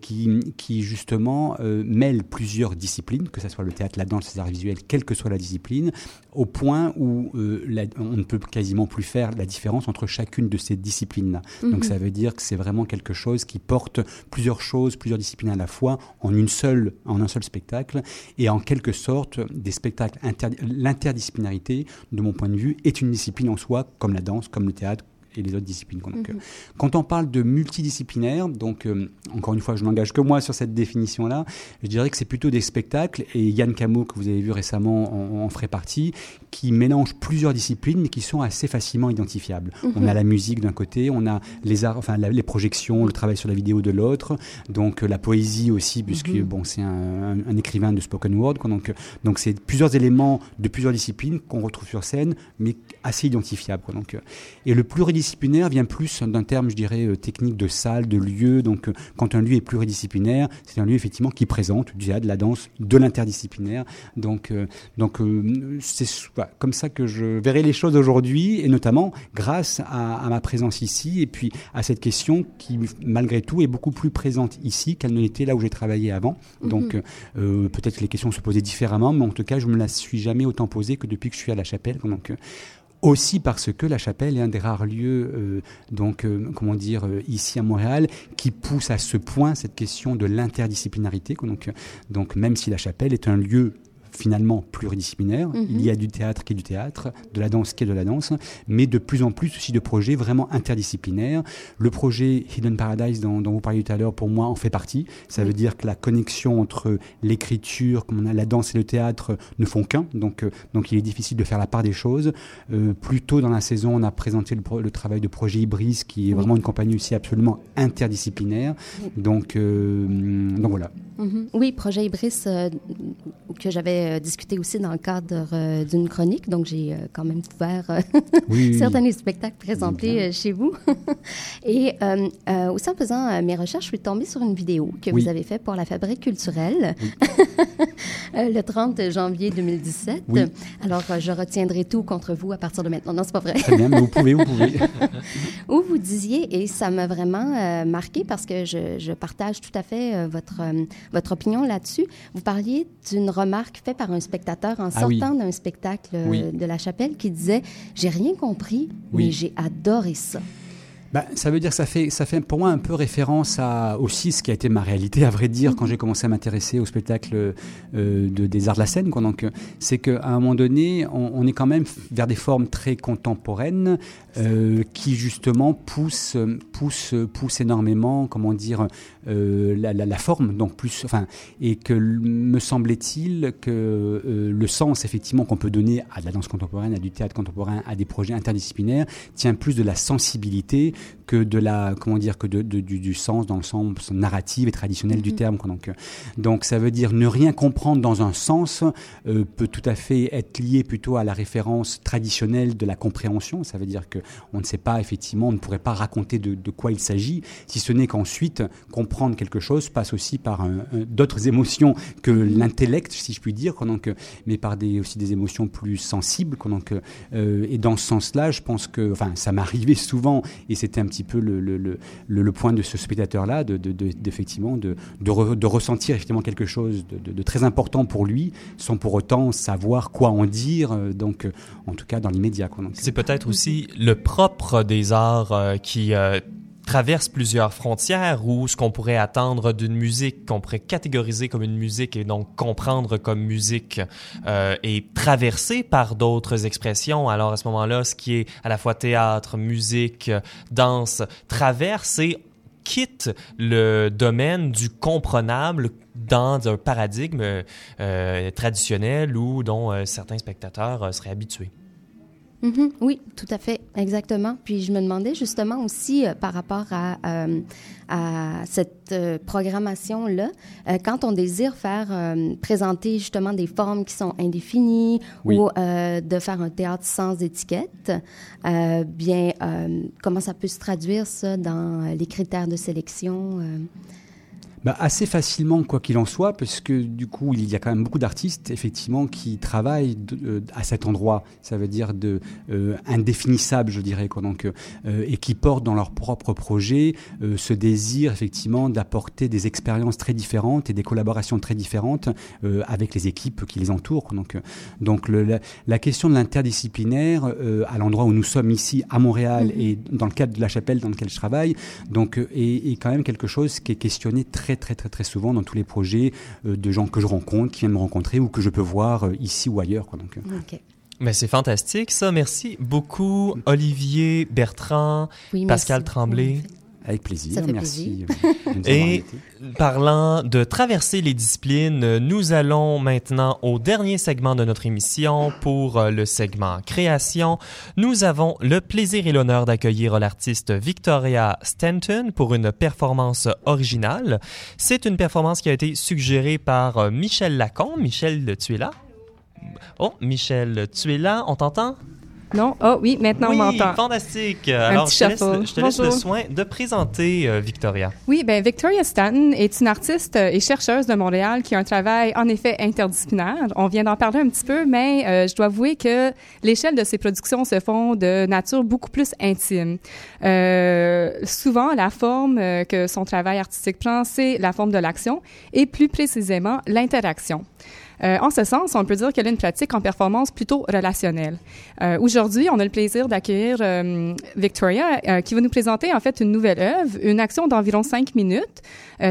qui, qui justement mêlent plusieurs disciplines, que ce soit le théâtre, la danse, les arts visuels, quelle que soit la discipline, au point où euh, on ne peut quasiment plus faire la différence entre chacune de ces disciplines-là. Donc mhm. ça veut dire que c'est vraiment quelque chose qui porte plusieurs choses, plusieurs disciplines à la fois en une seule, en un seul spectacle, et en quelque sorte des spectacles l'interdisciplinarité, de mon point de vue, est une discipline en soi, comme la danse, comme le théâtre, et les autres disciplines. Donc, mhm. Quand on parle de multidisciplinaire, donc euh, encore une fois, je n'engage que moi sur cette définition-là, je dirais que c'est plutôt des spectacles, et Yann Camo, que vous avez vu récemment, en, ferait partie, qui mélangent plusieurs disciplines, mais qui sont assez facilement identifiables. Mhm. On a la musique d'un côté, on a les arts, enfin les projections, le travail sur la vidéo de l'autre, donc euh, la poésie aussi, puisque mhm. bon, c'est un, écrivain de spoken word, donc donc c'est plusieurs éléments de plusieurs disciplines qu'on retrouve sur scène, mais assez identifiables. donc, et le pluridisciplinaire pluridisciplinaire vient plus d'un terme, je dirais, euh, technique de salle, de lieu. Donc, euh, quand un lieu est pluridisciplinaire, c'est un lieu effectivement qui présente du de la danse, de l'interdisciplinaire. Donc, euh, donc c'est comme ça que je verrai les choses aujourd'hui, et notamment grâce à, ma présence ici, et puis à cette question qui, malgré tout, est beaucoup plus présente ici qu'elle ne l'était là où j'ai travaillé avant. Mhm. Donc, peut-être que les questions se posaient différemment, mais en tout cas, je me la suis jamais autant posée que depuis que je suis à la chapelle. Donc, aussi parce que la chapelle est un des rares lieux, euh, donc euh, comment dire, euh, ici à Montréal, qui pousse à ce point cette question de l'interdisciplinarité. Donc, donc même si la chapelle est un lieu finalement pluridisciplinaire. Mhm. Il y a du théâtre qui est du théâtre, de la danse qui est de la danse, mais de plus en plus aussi de projets vraiment interdisciplinaires. Le projet Hidden Paradise dont, vous parliez tout à l'heure, pour moi, en fait partie. Ça veut dire que la connexion entre l'écriture, comme on a la danse et le théâtre, ne font qu'un. Donc, euh, donc il est difficile de faire la part des choses. Euh, plus tôt dans la saison, on a présenté le, travail de Projet Ibris, qui est vraiment une compagnie aussi absolument interdisciplinaire. Donc, euh, donc voilà. Mhm. Oui, Projet Ibris, que j'avais euh, discuté aussi dans le cadre euh, d'une chronique, donc j'ai euh, quand même couvert certains des spectacles présentés chez vous. Et aussi en faisant mes recherches, je suis tombée sur une vidéo que vous avez faite pour la Fabrique culturelle le 30 janvier 2017. Alors, je retiendrai tout contre vous à partir de maintenant. Non, c'est pas vrai. Très bien, mais vous pouvez, vous pouvez. Où vous disiez, et ça m'a vraiment marqué parce que je, je, partage tout à fait votre, votre opinion là-dessus, vous parliez d'une remarque faite par un spectateur en ah sortant d'un spectacle euh, de la chapelle qui disait J'ai rien compris, mais j'ai adoré ça. Bah, ça veut dire que ça fait, ça fait pour moi un peu référence à aussi ce qui a été ma réalité, à vrai dire, quand j'ai commencé à m'intéresser au spectacle euh, de, des arts de la scène. Quoi. Donc, c'est qu'à un moment donné, on, est quand même vers des formes très contemporaines euh, qui justement poussent, poussent, poussent énormément, comment dire, euh, la, la, forme, donc plus, enfin, et que me semblait-il que le sens effectivement qu'on peut donner à de la danse contemporaine, à du théâtre contemporain, à des projets interdisciplinaires, tient plus de la sensibilité que de la comment dire que de, du, sens dans le sens narratif et traditionnel du mhm. terme. Donc, donc ça veut dire ne rien comprendre dans un sens euh, peut tout à fait être lié plutôt à la référence traditionnelle de la compréhension. Ça veut dire que on ne sait pas effectivement, on ne pourrait pas raconter de, quoi il s'agit, si ce n'est qu'ensuite comprendre quelque chose passe aussi par d'autres émotions que l'intellect, si je puis dire, donc, mais par des aussi des émotions plus sensibles. Donc, euh, et dans ce sens-là, je pense que, enfin, ça m'arrivait souvent et c'est un petit peu le, le, le, point de ce spectateur-là, de, de, d'effectivement, de, de, ressentir effectivement quelque chose de, très important pour lui, sans pour autant savoir quoi en dire, euh, donc euh, en tout cas dans l'immédiat. C'est peut-être aussi le propre des arts euh, qui traverse plusieurs frontières ou ce qu'on pourrait attendre d'une musique qu'on pourrait catégoriser comme une musique et donc comprendre comme musique euh, est traversé par d'autres expressions. Alors à ce moment-là, ce qui est à la fois théâtre, musique, danse, traverse et quitte le domaine du comprenable dans un paradigme euh, traditionnel ou dont euh, certains spectateurs euh, seraient habitués. Mhm. oui, tout à fait, exactement. Puis je me demandais justement aussi euh, par rapport à, euh, à cette euh, programmation-là, quand on désire faire présenter justement des formes qui sont indéfinies ou de faire un théâtre sans étiquette, bien, comment ça peut se traduire ça dans les critères de sélection? Bah, Assez facilement, quoi qu'il en soit, parce que du coup, il y a quand même beaucoup d'artistes, effectivement, qui travaillent euh, à cet endroit. Ça veut dire de euh, indéfinissable, je dirais, quoi. Donc, euh, et qui portent dans leur propre projet ce désir, effectivement, d'apporter des expériences très différentes et des collaborations très différentes avec les équipes qui les entourent. Donc, donc le, la, question de l'interdisciplinaire, à l'endroit où nous sommes ici, à Montréal, mm-hmm. et dans le cadre de la chapelle dans laquelle je travaille, donc, est, est quand même quelque chose qui est questionné très très très très souvent dans tous les projets euh, de gens que je rencontre, qui viennent me rencontrer ou que je peux voir euh, ici ou ailleurs. Quoi, donc, euh. Mais c'est fantastique ça, merci beaucoup Olivier Bertrand, Pascal Tremblay. Avec plaisir, merci. Et parlant de traverser les disciplines, nous allons maintenant au dernier segment de notre émission pour euh, le segment création. Nous avons le plaisir et l'honneur d'accueillir l'artiste Victoria Stanton pour une performance originale. C'est une performance qui a été suggérée par euh, Michel Lacombe. Michel, tu es là? Oh, Michel, tu es là? On t'entend? Non? Oh oui, maintenant oui, on m'entend. fantastique. Alors, petit je te laisse, je te laisse le soin de présenter euh, Victoria. Oui, ben Victoria Stanton est une artiste et chercheuse de Montréal qui a un travail en effet interdisciplinaire. On vient d'en parler un petit peu, mais euh, je dois avouer que l'échelle de ses productions se font de nature beaucoup plus intime. Euh, souvent, la forme euh, que son travail artistique prend, c'est la forme de l'action et plus précisément l'interaction. Euh, en ce sens, on peut dire qu'elle a une pratique en performance plutôt relationnelle. Euh, Aujourd'hui, on a le plaisir d'accueillir euh, Victoria, qui va nous présenter en fait une nouvelle œuvre, une action d'environ cinq minutes.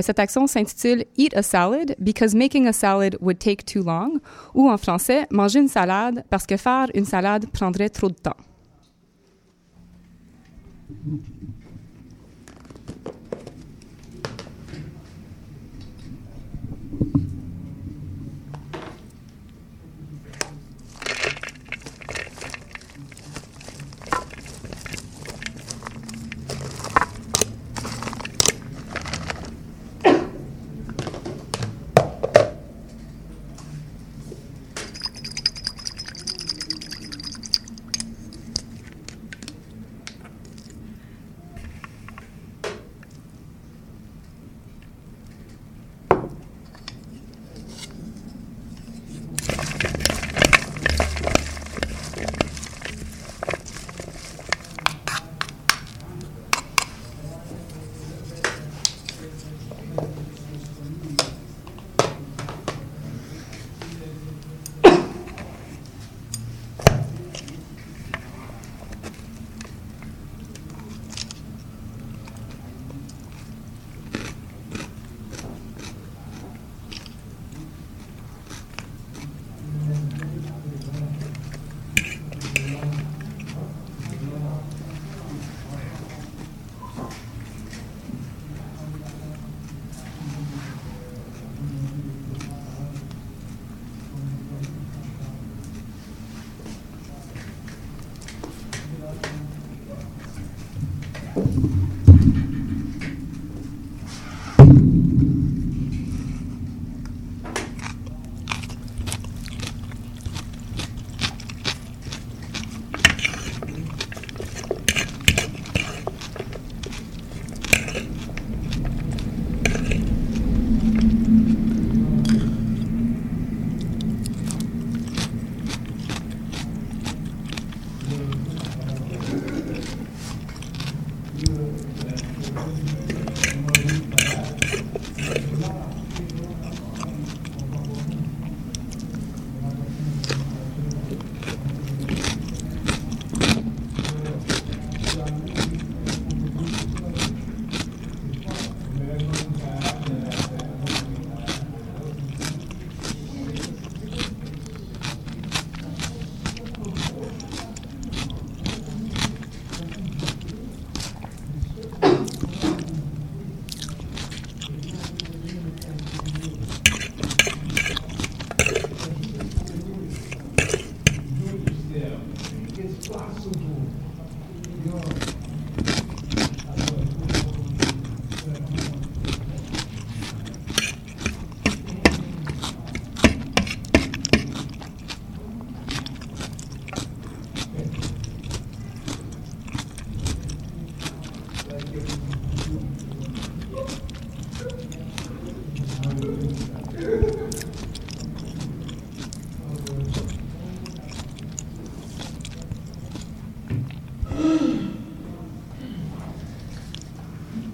Cette action s'intitule Eat a salad because making a salad would take too long, ou en français, manger une salade parce que faire une salade prendrait trop de temps. Amen.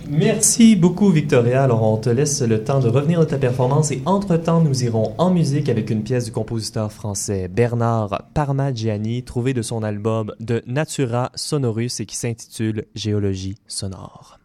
Merci beaucoup, Victoria. Alors, on te laisse le temps de revenir de ta performance et entre-temps, nous irons en musique avec une pièce du compositeur français Bernard Parmigiani, trouvée de son album de Natura Sonorus et qui s'intitule Géologie sonore.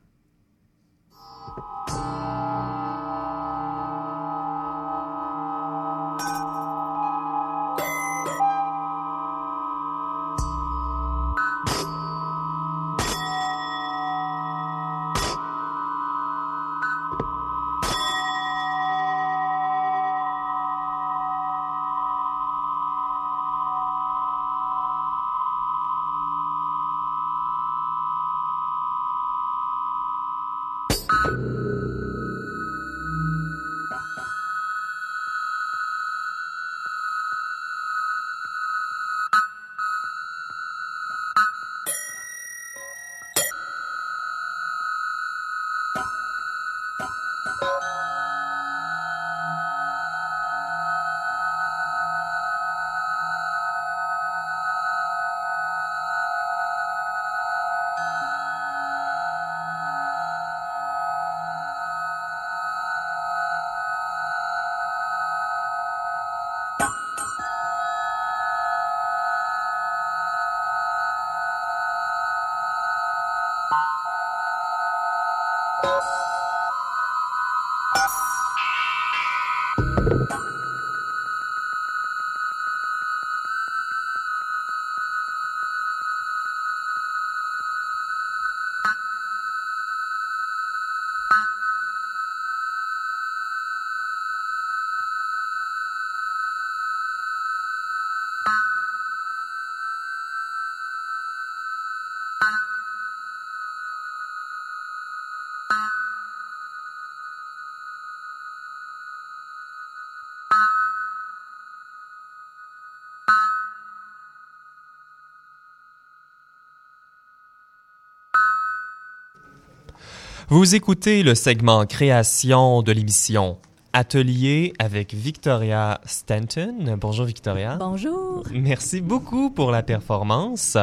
Vous écoutez le segment création de l'émission Atelier avec Victoria Stanton. Bonjour Victoria. Bonjour. Merci beaucoup pour la performance.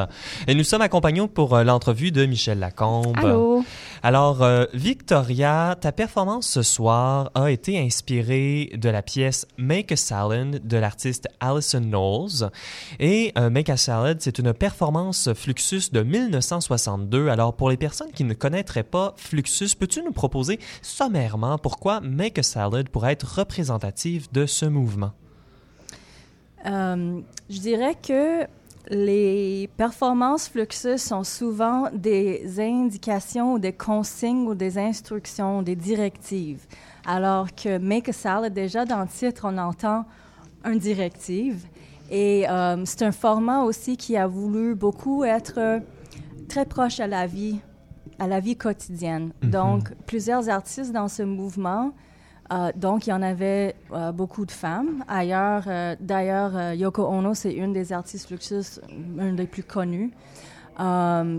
Et nous sommes accompagnés pour euh, l'entrevue de Michel Lacombe. Allô. Alors, euh, Victoria, ta performance ce soir a été inspirée de la pièce Make a Salad de l'artiste Alison Knowles. Et euh, Make a Salad, c'est une performance Fluxus de 1962. Alors, pour les personnes qui ne connaîtraient pas Fluxus, peux-tu nous proposer sommairement pourquoi Make a Salad pourrait être représentative de ce mouvement? Euh, je dirais que les performances Fluxus sont souvent des indications ou des consignes ou des instructions, des directives. Alors que Make a Salad, déjà dans le titre, on entend une directive. Et euh, c'est un format aussi qui a voulu beaucoup être très proche à la vie, à la vie quotidienne. Mhm. Donc, plusieurs artistes dans ce mouvement euh, donc, il y en avait euh, beaucoup de femmes. Ailleurs, euh, d'ailleurs, Yoko Ono, c'est une des artistes Fluxus, une des plus connues.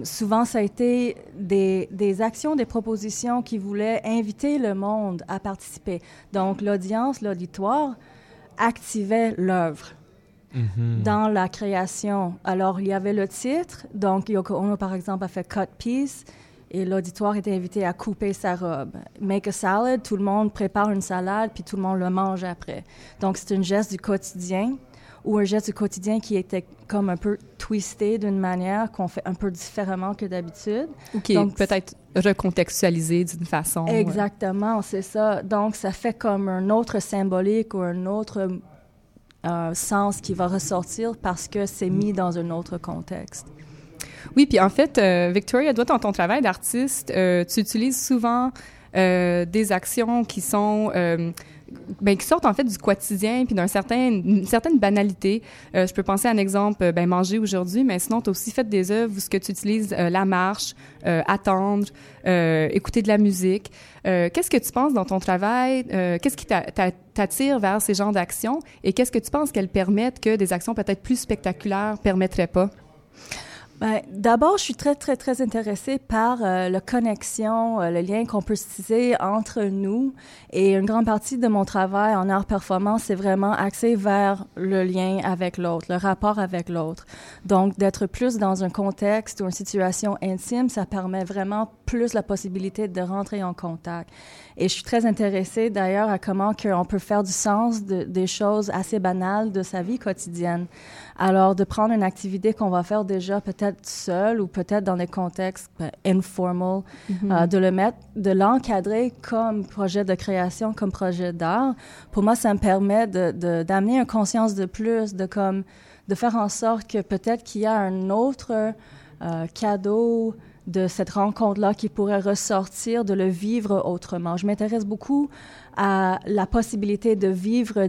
Souvent, ça a été des, des actions, des propositions qui voulaient inviter le monde à participer. Donc, l'audience, l'auditoire activait l'œuvre Mhm. dans la création. Alors, il y avait le titre. Donc, Yoko Ono, par exemple, a fait Cut Piece et l'auditoire était invité à couper sa robe. Make a salad, tout le monde prépare une salade puis tout le monde le mange après. Donc, c'est un geste du quotidien ou un geste du quotidien qui était comme un peu twisté d'une manière qu'on fait un peu différemment que d'habitude. Ou qui est peut-être recontextualisé d'une façon. Exactement, c'est ça. Donc, ça fait comme un autre symbolique ou un autre euh, sens qui va ressortir parce que c'est mis dans un autre contexte. Oui, puis en fait, euh, Victoria, toi, dans ton travail d'artiste, euh, tu utilises souvent euh, des actions qui sont... ben, qui sortent en fait du quotidien puis d'un certain certaine banalité. Je peux penser à un exemple, ben manger aujourd'hui, mais sinon tu as aussi fait des œuvres où ce que tu utilises la marche, attendre, écouter de la musique. Qu'est-ce que tu penses dans ton travail Qu'est-ce qui t'a- t'a- t'attire vers ces genres d'actions et qu'est-ce que tu penses qu'elles permettent que des actions peut-être plus spectaculaires permettraient pas? D'abord, je suis très, très, très intéressée par euh, la connexion, euh, le lien qu'on peut tisser entre nous. Et une grande partie de mon travail en art performance, c'est vraiment axé vers le lien avec l'autre, le rapport avec l'autre. Donc, d'être plus dans un contexte ou une situation intime, ça permet vraiment plus la possibilité de rentrer en contact. Et je suis très intéressée d'ailleurs à comment on peut faire du sens de- des choses assez banales de sa vie quotidienne. Alors, de prendre une activité qu'on va faire déjà peut-être seul ou peut-être dans des contextes ben, informal, Mhm. euh, de le mettre, de l'encadrer comme projet de création, comme projet d'art, pour moi, ça me permet de, de- d'amener une conscience de plus, de comme, de faire en sorte que peut-être qu'il y a un autre euh, cadeau de cette rencontre-là qui pourrait ressortir, de le vivre autrement. Je m'intéresse beaucoup à la possibilité de vivre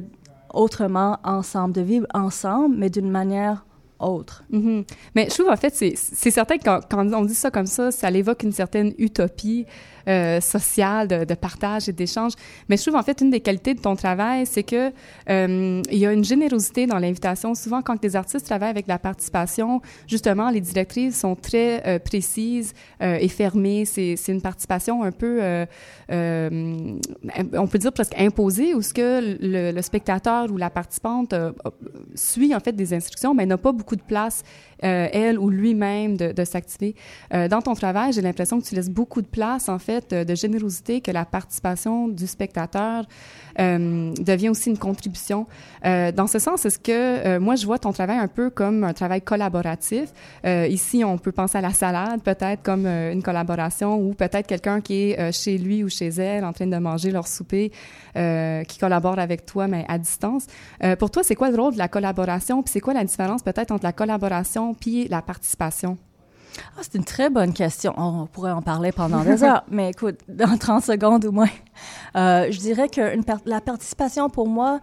autrement ensemble, de vivre ensemble, mais d'une manière autre. Mhm. Mais je trouve, en fait, c'est certain que quand, quand on dit ça comme ça, ça évoque une certaine utopie euh, sociale de, partage et d'échange. Mais je trouve, en fait, une des qualités de ton travail, c'est que euh, il y a une générosité dans l'invitation. Souvent, quand des artistes travaillent avec la participation, justement, les directrices sont très euh, précises euh, et fermées. C'est une participation un peu, on peut dire presque imposée, où ce que le, spectateur ou la participante suit, en fait, des instructions, mais n'a pas beaucoup de place, elle ou lui-même, de, de s'activer. Dans ton travail, j'ai l'impression que tu laisses beaucoup de place, en fait, euh, de générosité, que la participation du spectateur euh, devient aussi une contribution. Euh, dans ce sens, est-ce que moi, je vois ton travail un peu comme un travail collaboratif? Ici, on peut penser à la salade, peut-être comme une collaboration, ou peut-être quelqu'un qui est chez lui ou chez elle, en train de manger leur souper, qui collabore avec toi, mais à distance. Pour toi, c'est quoi le rôle de la collaboration? Puis c'est quoi la différence peut-être entre la collaboration puis la participation? Ah, c'est une très bonne question. On pourrait en parler pendant des heures, mais écoute, dans 30 secondes au moins. Euh, je dirais que une par- la participation, pour moi,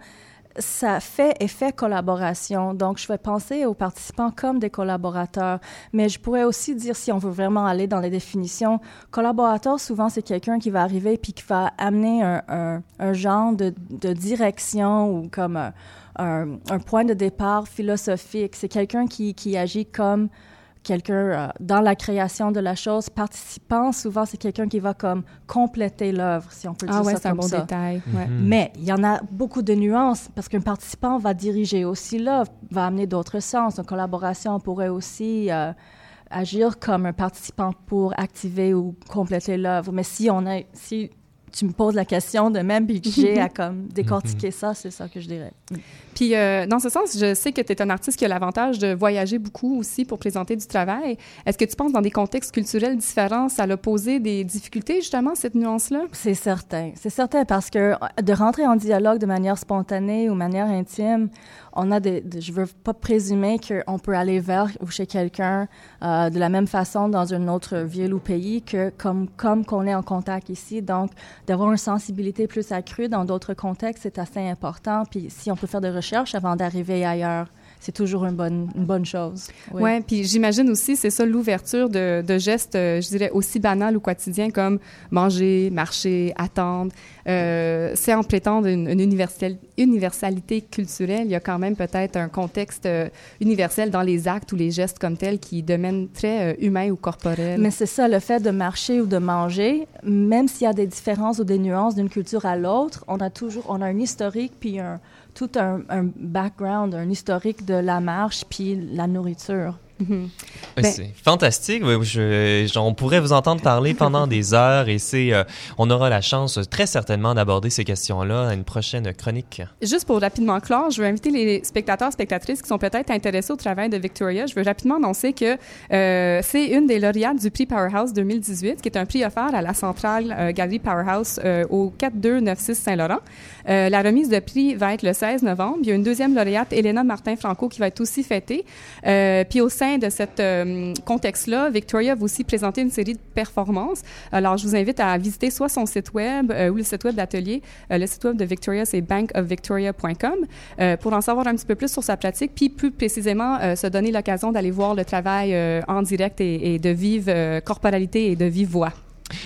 ça fait effet collaboration. Donc, je vais penser aux participants comme des collaborateurs. Mais je pourrais aussi dire, si on veut vraiment aller dans les définitions, collaborateur, souvent, c'est quelqu'un qui va arriver puis qui va amener un, un, un genre de, de direction ou comme un, point de départ philosophique. C'est quelqu'un qui, qui agit comme quelqu'un euh, dans la création de la chose. Participant, souvent, c'est quelqu'un qui va comme compléter l'œuvre, si on peut Ah dire ouais, ça c'est un comme bon ça. détail. Ouais. Mhm. Mais il y en a beaucoup de nuances parce qu'un participant va diriger aussi l'œuvre, va amener d'autres sens. Une collaboration pourrait aussi euh, agir comme un participant pour activer ou compléter l'œuvre. Mais si on a, si tu me poses la question de même puis que j'ai à comme décortiquer ça, c'est ça que je dirais. Puis, euh, dans ce sens, je sais que tu es un artiste qui a l'avantage de voyager beaucoup aussi pour présenter du travail. Est-ce que tu penses dans des contextes culturels différents, ça a posé des difficultés, justement, cette nuance-là? C'est certain. C'est certain parce que de rentrer en dialogue de manière spontanée ou manière intime, on a des, de- je veux pas présumer qu'on peut aller vers ou chez quelqu'un euh, de la même façon dans une autre ville ou pays que comme, comme qu'on est en contact ici. Donc, d'avoir une sensibilité plus accrue dans d'autres contextes, c'est assez important. Puis, si on peut faire des recherches avant d'arriver ailleurs, c'est toujours une bonne, une bonne chose. Oui. Ouais, puis j'imagine aussi, c'est ça l'ouverture de, de gestes, euh, je dirais, aussi banals ou quotidiens comme manger, marcher, attendre. Euh, c'est en prétendre une, une universel- universalité culturelle. Il y a quand même peut-être un contexte euh, universel dans les actes ou les gestes comme tels qui deviennent très euh, humains ou corporels. Mais c'est ça, le fait de marcher ou de manger, même s'il y a des différences ou des nuances d'une culture à l'autre, on a toujours, on a un historique puis un, tout un, un background, un historique de la marche puis la nourriture. Ouais, Ben- c'est fantastique. Je- je- on pourrait vous entendre parler pendant des heures et c'est, euh, on aura la chance euh, très certainement d'aborder ces questions-là à une prochaine chronique. Juste pour rapidement clore, je veux inviter les spectateurs, spectatrices qui sont peut-être intéressés au travail de Victoria. Je veux rapidement annoncer que euh, c'est une des lauréates du prix Powerhouse 2018, qui est un prix offert à la centrale euh, Galerie Powerhouse euh, au 4296 Saint-Laurent. Euh, la remise de prix va être le 16 novembre. Il y a une deuxième lauréate, Elena Martin-Franco, qui va être aussi fêtée. Euh, puis au sein de ce contexte-là, Victoria va aussi présenter une série de performances. Alors, je vous invite à visiter soit son site web euh, ou le site web d'atelier. Euh, le site web de Victoria, c'est bankofvictoria.com euh, pour en savoir un petit peu plus sur sa pratique, puis plus précisément euh, se donner l'occasion d'aller voir le travail euh, en direct et, et de vive euh, corporalité et de vive voix.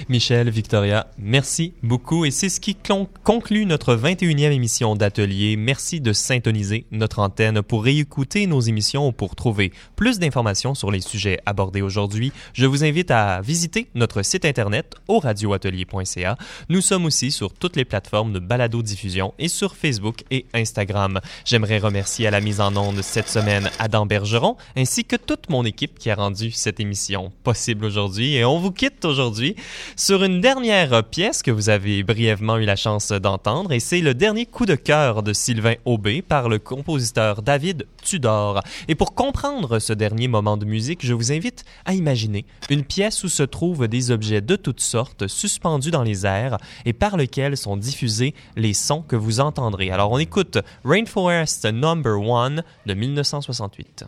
Michel, Victoria, merci beaucoup. Et c'est ce qui conclut notre 21e émission d'Atelier. Merci de syntoniser notre antenne pour réécouter nos émissions ou pour trouver plus d'informations sur les sujets abordés aujourd'hui. Je vous invite à visiter notre site internet au radioatelier.ca. Nous sommes aussi sur toutes les plateformes de balado-diffusion et sur Facebook et Instagram. J'aimerais remercier à la mise en onde cette semaine Adam Bergeron ainsi que toute mon équipe qui a rendu cette émission possible aujourd'hui. Et on vous quitte aujourd'hui sur une dernière pièce que vous avez brièvement eu la chance d'entendre, et c'est le dernier coup de cœur de Sylvain Aubé par le compositeur David Tudor. Et pour comprendre ce dernier moment de musique, je vous invite à imaginer une pièce où se trouvent des objets de toutes sortes suspendus dans les airs et par lesquels sont diffusés les sons que vous entendrez. Alors on écoute Rainforest Number One de 1968.